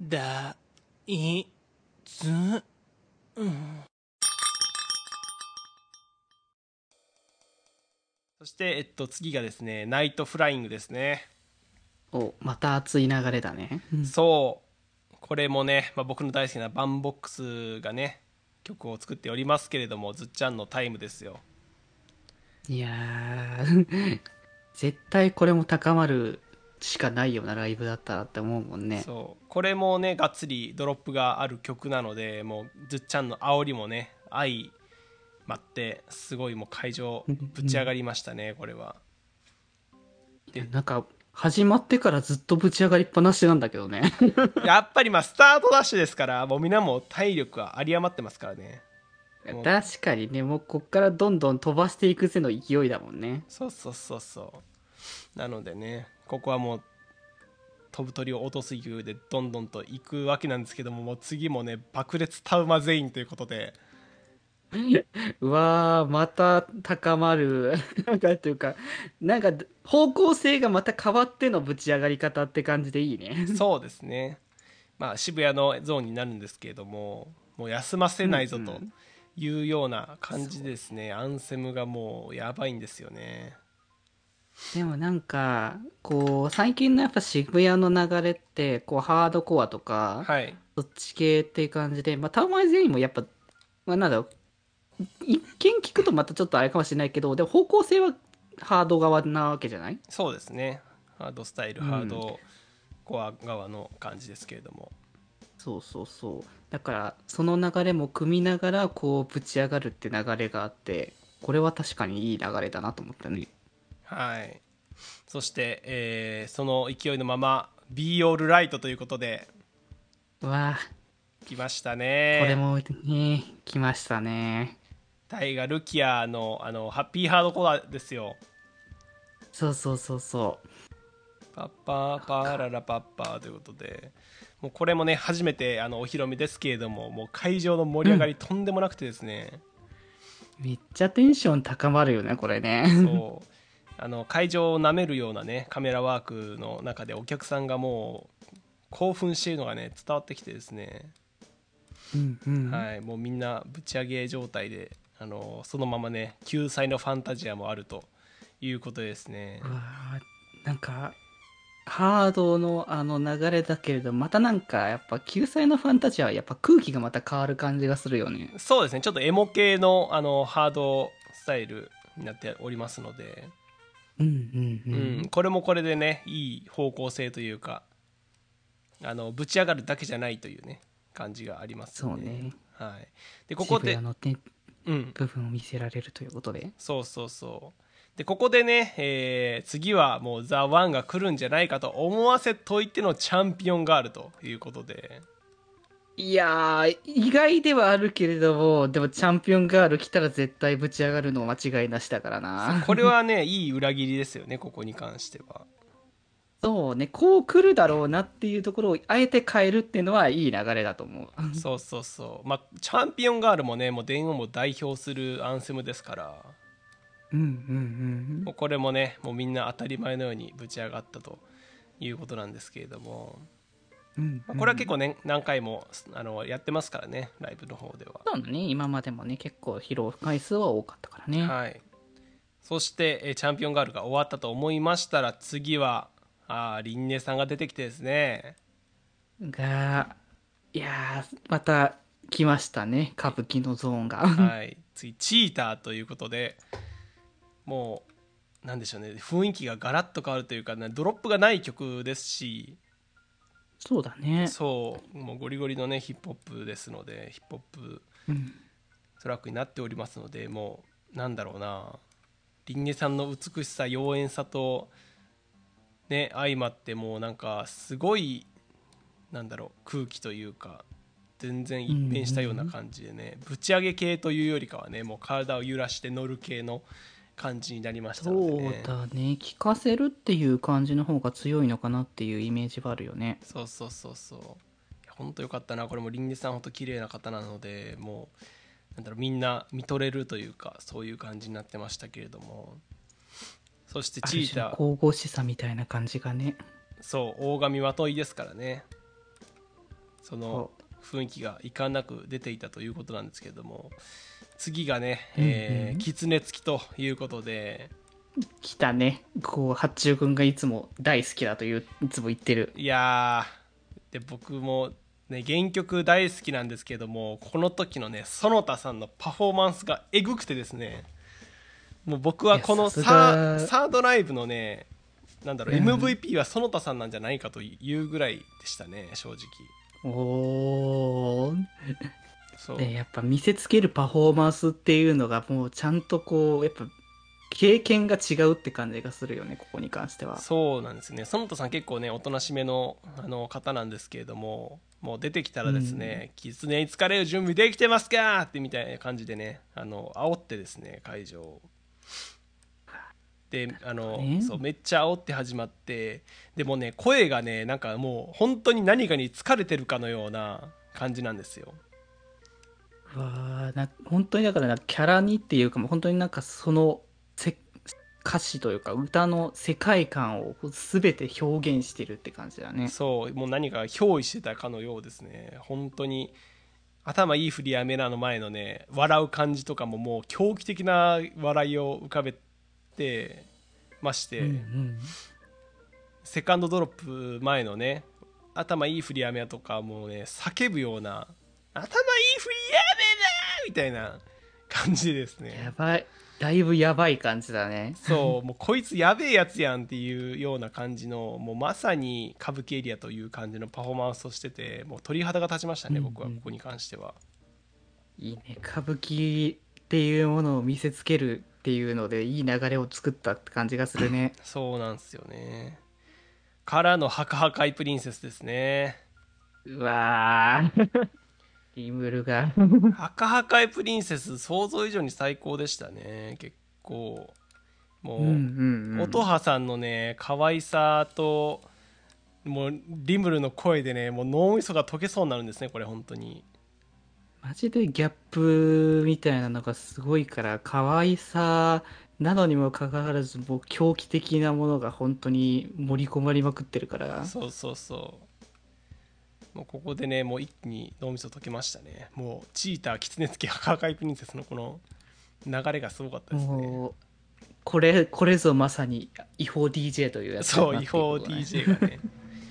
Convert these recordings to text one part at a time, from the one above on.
だ、い、つ、うん。そして、えっと、次がですね、ナイトフライングですね。おまた熱い流れだねそう。これもね、まあ、僕の大好きなバンボックスがね、曲を作っておりますけれども、ずっちゃんのタイムですよ。いやー 絶対これも高まるしかないようなライブだったらって思うもんね。そう。これもねがっつりドロップがある曲なのでもうずっちゃんの煽りもね相まってすごいもう会場 ぶち上がりましたねこれは。でなんか始まってからずっとぶち上がりっぱなしなんだけどね。やっぱりまあスタートダッシュですからもうみんなも体力は有り余ってますからね。確かにねもうこっからどんどん飛ばしていくぜの勢いだもんね。そうそうそうそう。なのでねここはもう飛ぶ鳥を落とす勢いでどんどんと行くわけなんですけどももう次もね爆裂タウマ全員ということで。うわーまた高まる。なんかというかなんか方向性がまた変わってのぶち上がり方って感じでいいね。そうですね。まあ渋谷のゾーンになるんですけれどももう休ませないぞというような感じですね、アンセムがもうやばいんですよねでもなんかこう最近のやっぱ渋谷の流れってこうハードコアとか、はい。そっち系っていう感じで、まあ、タウマイ全員もやっぱ、まあ、なんだろう一見聞くとまたちょっとあれかもしれないけどでも方向性はハード側なわけじゃない？そうですね。ハードスタイル、うん。ハードコア側の感じですけれども。そうそうそう。だからその流れも組みながらこうぶち上がるって流れがあってこれは確かにいい流れだなと思ったねはい。そして、えーその勢いのまま「Be All Right」ということでうわ来ましたこねれもね来ましたね。タイガ・ルキアのあのハッピーハードコアですよ。そうそうそうそう。パッパーパーララパッパーということで。もうこれもね初めてあのお披露目ですけれどももう会場の盛り上がりとんでもなくてですね、めっちゃテンション高まるよねこれね。そうあの会場を舐めるようなねカメラワークの中でお客さんがもう興奮しているのがね伝わってきてですね、うんうん、はい、もうみんなぶち上げ状態であのそのままね救済のファンタジアもあるということですね。なんかハードのあの流れだけれどまたなんかやっぱ救済のファンタジアはやっぱ空気がまた変わる感じがするよね。そうですね。ちょっとエモ系のあのハードスタイルになっておりますので、うんうんう、うんん、これもこれでねいい方向性というかあのぶち上がるだけじゃないというね感じがありますそうね。はい、でここでうん、部分を見せられるということで。そうそうそう。でここでね、えー次はもう「ザ・ワンが来るんじゃないかと思わせといてのチャンピオンガールということでいやー意外ではあるけれどもでもチャンピオンガール来たら絶対ぶち上がるの間違いなしだからな。これはねいい裏切りですよねここに関しては。そうねこう来るだろうなっていうところをあえて変えるっていうのはいい流れだと思う。そうそうそう。まあチャンピオンガールもねもう電音も代表するアンセムですから。うんうん。もうこれもねもうみんな当たり前のようにぶち上がったということなんですけれども、うん。うんまあこれは結構ね何回もあのやってますからねライブの方では。そうだね。今までもね結構披露回数は多かったからね、はい、そして、えーチャンピオンガールが終わったと思いましたら次はあーリンネさんが出てきてですね。がいやーまた来ましたね。歌舞伎のゾーンが。はい。次チーターということでもうなんでしょうね。雰囲気がガラッと変わるというか、ね、ドロップがない曲ですしそうだね。そう。もうゴリゴリのねヒップホップですのでヒップホップうん。トラックになっておりますのでもうなんだろうな。リンネさんの美しさ妖艶さとね相まってもうなんかすごいなんだろう空気というか全然一変したような感じでね、ぶち上げ系というよりかはねもう体を揺らして乗る系の感じになりましたのそうでねだね。聞かせるっていう感じの方が強いのかなっていうイメージはあるよね。そうそうそうそう。本当よかったな。これもリンネさん本当綺麗な方なのでもうなんだろうみんな見とれるというかそういう感じになってましたけれども。そしてあチーター神々しさみたいな感じがね。そう大神まといですからね。その雰囲気がいかんなく出ていたということなんですけれども次がね、えー、狐付きということで。来たね。こう八中君がいつも大好きだといういつも言ってる。いやーで僕もね原曲大好きなんですけどもこの時のね園田さんのパフォーマンスがえぐくてですね。もう僕はこのサーサードライブのねなんだろう、うん。MVP は園田さんなんじゃないかというぐらいでしたね正直。おーそう、でやっぱ見せつけるパフォーマンスっていうのがもうちゃんとこうやっぱ経験が違うって感じがするよねここに関しては。そうなんですね。園田さん結構ねおとなしめのあの方なんですけれどももう出てきたらですね「狐に疲れる準備できてますか?」ってみたいな感じでねあの煽ってですね会場を。であの、ねそうめっちゃ煽って始まってでもね声がねなんかもう本当に何かに疲れてるかのような感じなんですよ。うわーな本当にだからなキャラにっていうかもう本当になんかそのせ歌詞というか歌の世界観を全て表現してるって感じだね。そうもう何か憑依してたかのようですね。本当に頭いい振りやめなの前のね笑う感じとかももう狂気的な笑いを浮かべてまして、うんうん。セカンドドロップ前のね頭いい振りやめとかもうね叫ぶような頭いい振りやみたいな感じですね。やばい。だいぶやばい感じだね。そう。もうこいつやべえやつやんっていうような感じのもうまさに歌舞伎エリアという感じのパフォーマンスをしててもう鳥肌が立ちましたね、うんうん。僕はここに関しては。いいね。歌舞伎っていうものを見せつけるっていうのでいい流れを作ったって感じがするね。そうなんですよね。からのハカハカイプリンセスですね。うわーリムルが。ハカハカイプリンセス想像以上に最高でしたね。結構。もう、うんうんうん。音羽さんのね可愛さともうリムルの声でねもう脳みそが溶けそうになるんですねこれ本当に。マジでギャップみたいなのがすごいから可愛さなのにもかかわらずもう狂気的なものが本当に盛り込まれまくってるから。そうそうそうもうここでねもう一気に脳みそ溶けましたね。もうチーターキツネツキハカハカイプリンセスのこの流れがすごかったですね。これこれぞまさに違法 DJ というやつそう違法 DJ がね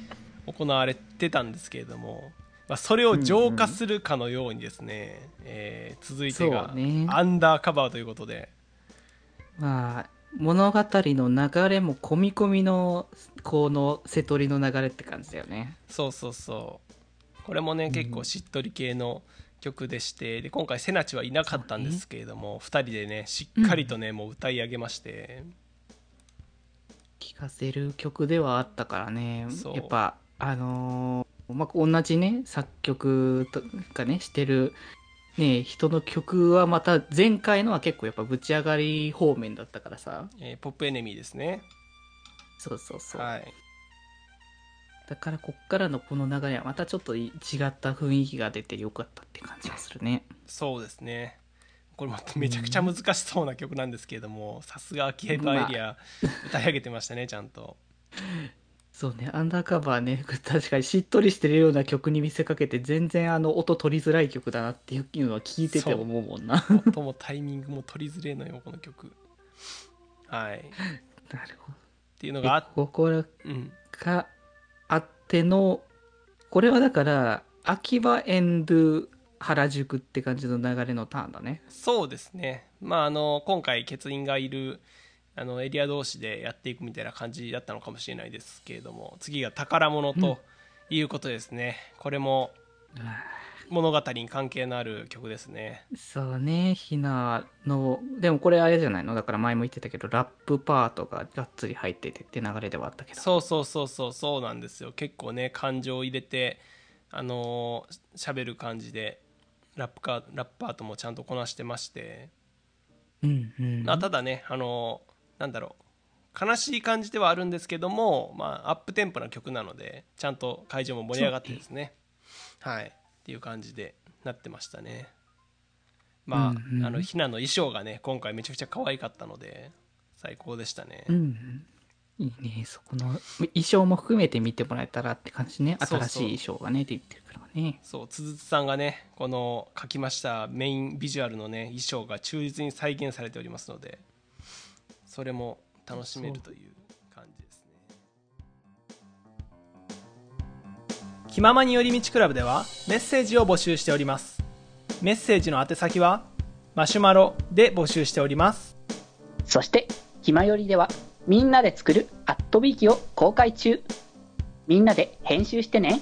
行われてたんですけれども、まあ、それを浄化するかのようにですね、えー続いてがアンダーカバーということで。まあ物語の流れも込み込みのこの瀬取りの流れって感じだよね。そうそうそう。これもね結構しっとり系の曲でして。で今回セナチはいなかったんですけれども、2人でねしっかりとね、もう歌い上げまして。聴かせる曲ではあったからね。やっぱあのーまあ、同じね作曲とかねしてるね人の曲はまた前回のは結構やっぱぶち上がり方面だったからさ。えーポップエネミーですね。そうそうそう、はい。だからこっからのこの流れはまたちょっと違った雰囲気が出てよかったって感じがするね。そうですね。これまためちゃくちゃ難しそうな曲なんですけれどもさすが秋葉原エリア歌い上げてましたねちゃんと そうねアンダーカバーね 確かにしっとりしてるような曲に見せかけて全然あの音取りづらい曲だなっていうのは聞いてて思うもんな。音もタイミングも取りづれえのよこの曲。はい。っなるほどていうのがあっここらうんがあってのこれはだから秋葉エンド原宿って感じの流れのターンだね。そうですね。まああの今回欠員がいるあのエリア同士でやっていくみたいな感じだったのかもしれないですけれども次が宝物ということですね、これも物語に関係のある曲ですね。そうね。ひなのでもこれあれじゃないの？だから前も言ってたけどラップパートががっつり入っててって流れではあったけど。そうそうそうそうそうなんですよ。結構ね感情を入れてあのー喋る感じでラップかラッパーともちゃんとこなしてまして、うんうん。まあ、ただねあのーなんだろう。悲しい感じではあるんですけども、まあ、アップテンポな曲なのでちゃんと会場も盛り上がってですね。はい。っていう感じでなってましたね。まあ、うんうん。あのひなの衣装がね今回めちゃくちゃ可愛かったので最高でしたね、うんうん。いいね。そこの衣装も含めて見てもらえたらって感じね。新しい衣装がねって言ってるからねね。そうつづつさんがねこの書きましたメインビジュアルのね衣装が忠実に再現されておりますのでそれも楽しめるという感じですね気ままに寄り道クラブではメッセージを募集しておりますメッセージの宛先はマシュマロで募集しておりますそして、ひまよりでは、みんなで作るアットビーキを公開中。みんなで編集してね。